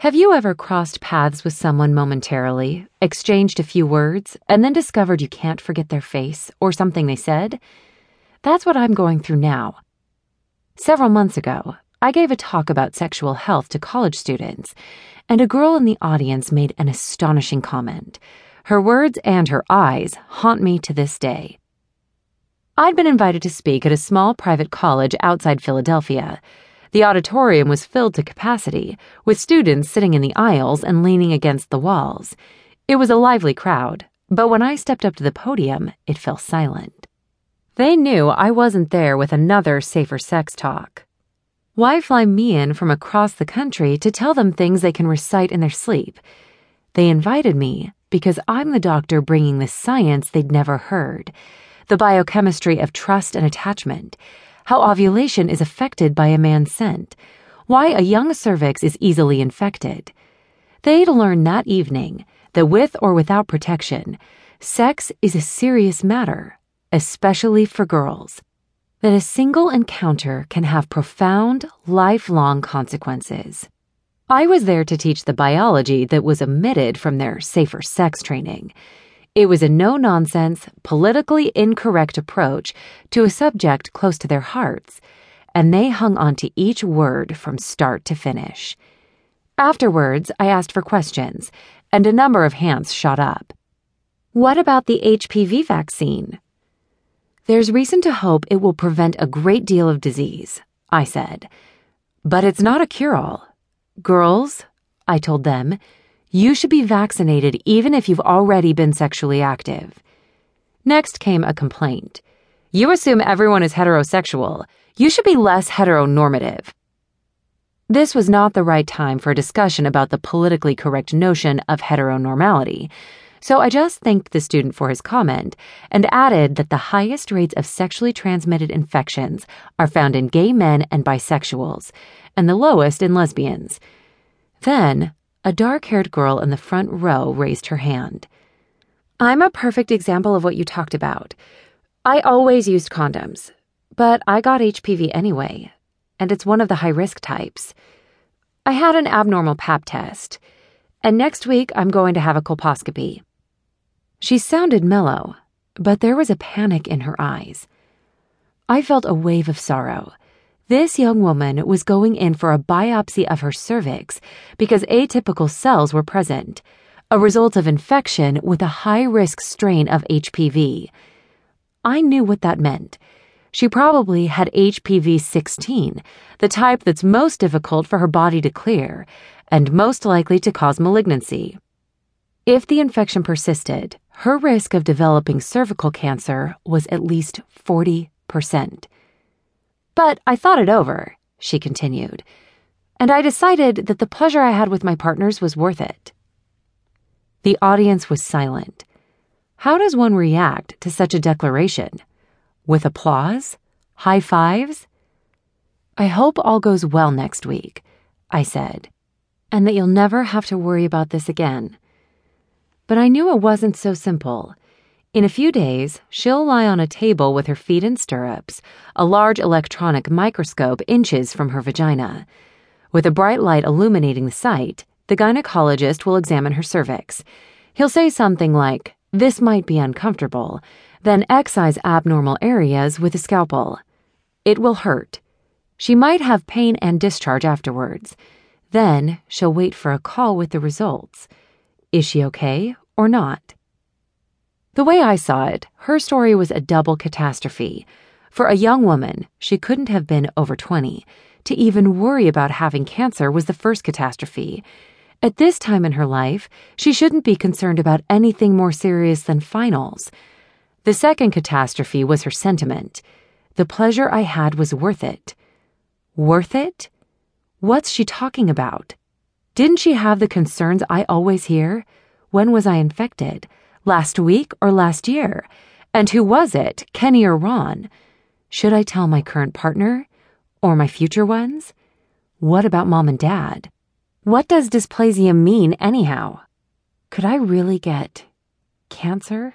Have you ever crossed paths with someone momentarily, exchanged a few words, and then discovered you can't forget their face or something they said? That's what I'm going through now. Several months ago, I gave a talk about sexual health to college students, and a girl in the audience made an astonishing comment. Her words and her eyes haunt me to this day. I'd been invited to speak at a small private college outside Philadelphia. The auditorium was filled to capacity, with students sitting in the aisles and leaning against the walls. It was a lively crowd, but when I stepped up to the podium, it fell silent. They knew I wasn't there with another safer sex talk. Why fly me in from across the country to tell them things they can recite in their sleep? They invited me because I'm the doctor bringing the science they'd never heard the biochemistry of trust and attachment how ovulation is affected by a man's scent, why a young cervix is easily infected. They'd learn that evening that with or without protection, sex is a serious matter, especially for girls. That a single encounter can have profound, lifelong consequences. I was there to teach the biology that was omitted from their safer sex training it was a no nonsense, politically incorrect approach to a subject close to their hearts, and they hung on to each word from start to finish. Afterwards, I asked for questions, and a number of hands shot up. What about the HPV vaccine? There's reason to hope it will prevent a great deal of disease, I said. But it's not a cure all. Girls, I told them, you should be vaccinated even if you've already been sexually active. Next came a complaint. You assume everyone is heterosexual. You should be less heteronormative. This was not the right time for a discussion about the politically correct notion of heteronormality, so I just thanked the student for his comment and added that the highest rates of sexually transmitted infections are found in gay men and bisexuals, and the lowest in lesbians. Then a dark haired girl in the front row raised her hand. I'm a perfect example of what you talked about. I always used condoms, but I got HPV anyway, and it's one of the high risk types. I had an abnormal pap test, and next week I'm going to have a colposcopy. She sounded mellow, but there was a panic in her eyes. I felt a wave of sorrow. This young woman was going in for a biopsy of her cervix because atypical cells were present, a result of infection with a high risk strain of HPV. I knew what that meant. She probably had HPV 16, the type that's most difficult for her body to clear and most likely to cause malignancy. If the infection persisted, her risk of developing cervical cancer was at least 40%. But I thought it over, she continued, and I decided that the pleasure I had with my partners was worth it. The audience was silent. How does one react to such a declaration? With applause? High fives? I hope all goes well next week, I said, and that you'll never have to worry about this again. But I knew it wasn't so simple. In a few days, she'll lie on a table with her feet in stirrups, a large electronic microscope inches from her vagina. With a bright light illuminating the site, the gynecologist will examine her cervix. He'll say something like, This might be uncomfortable, then excise abnormal areas with a scalpel. It will hurt. She might have pain and discharge afterwards. Then she'll wait for a call with the results. Is she okay or not? The way I saw it, her story was a double catastrophe. For a young woman, she couldn't have been over 20. To even worry about having cancer was the first catastrophe. At this time in her life, she shouldn't be concerned about anything more serious than finals. The second catastrophe was her sentiment. The pleasure I had was worth it. Worth it? What's she talking about? Didn't she have the concerns I always hear? When was I infected? Last week or last year? And who was it, Kenny or Ron? Should I tell my current partner? Or my future ones? What about mom and dad? What does dysplasia mean, anyhow? Could I really get cancer?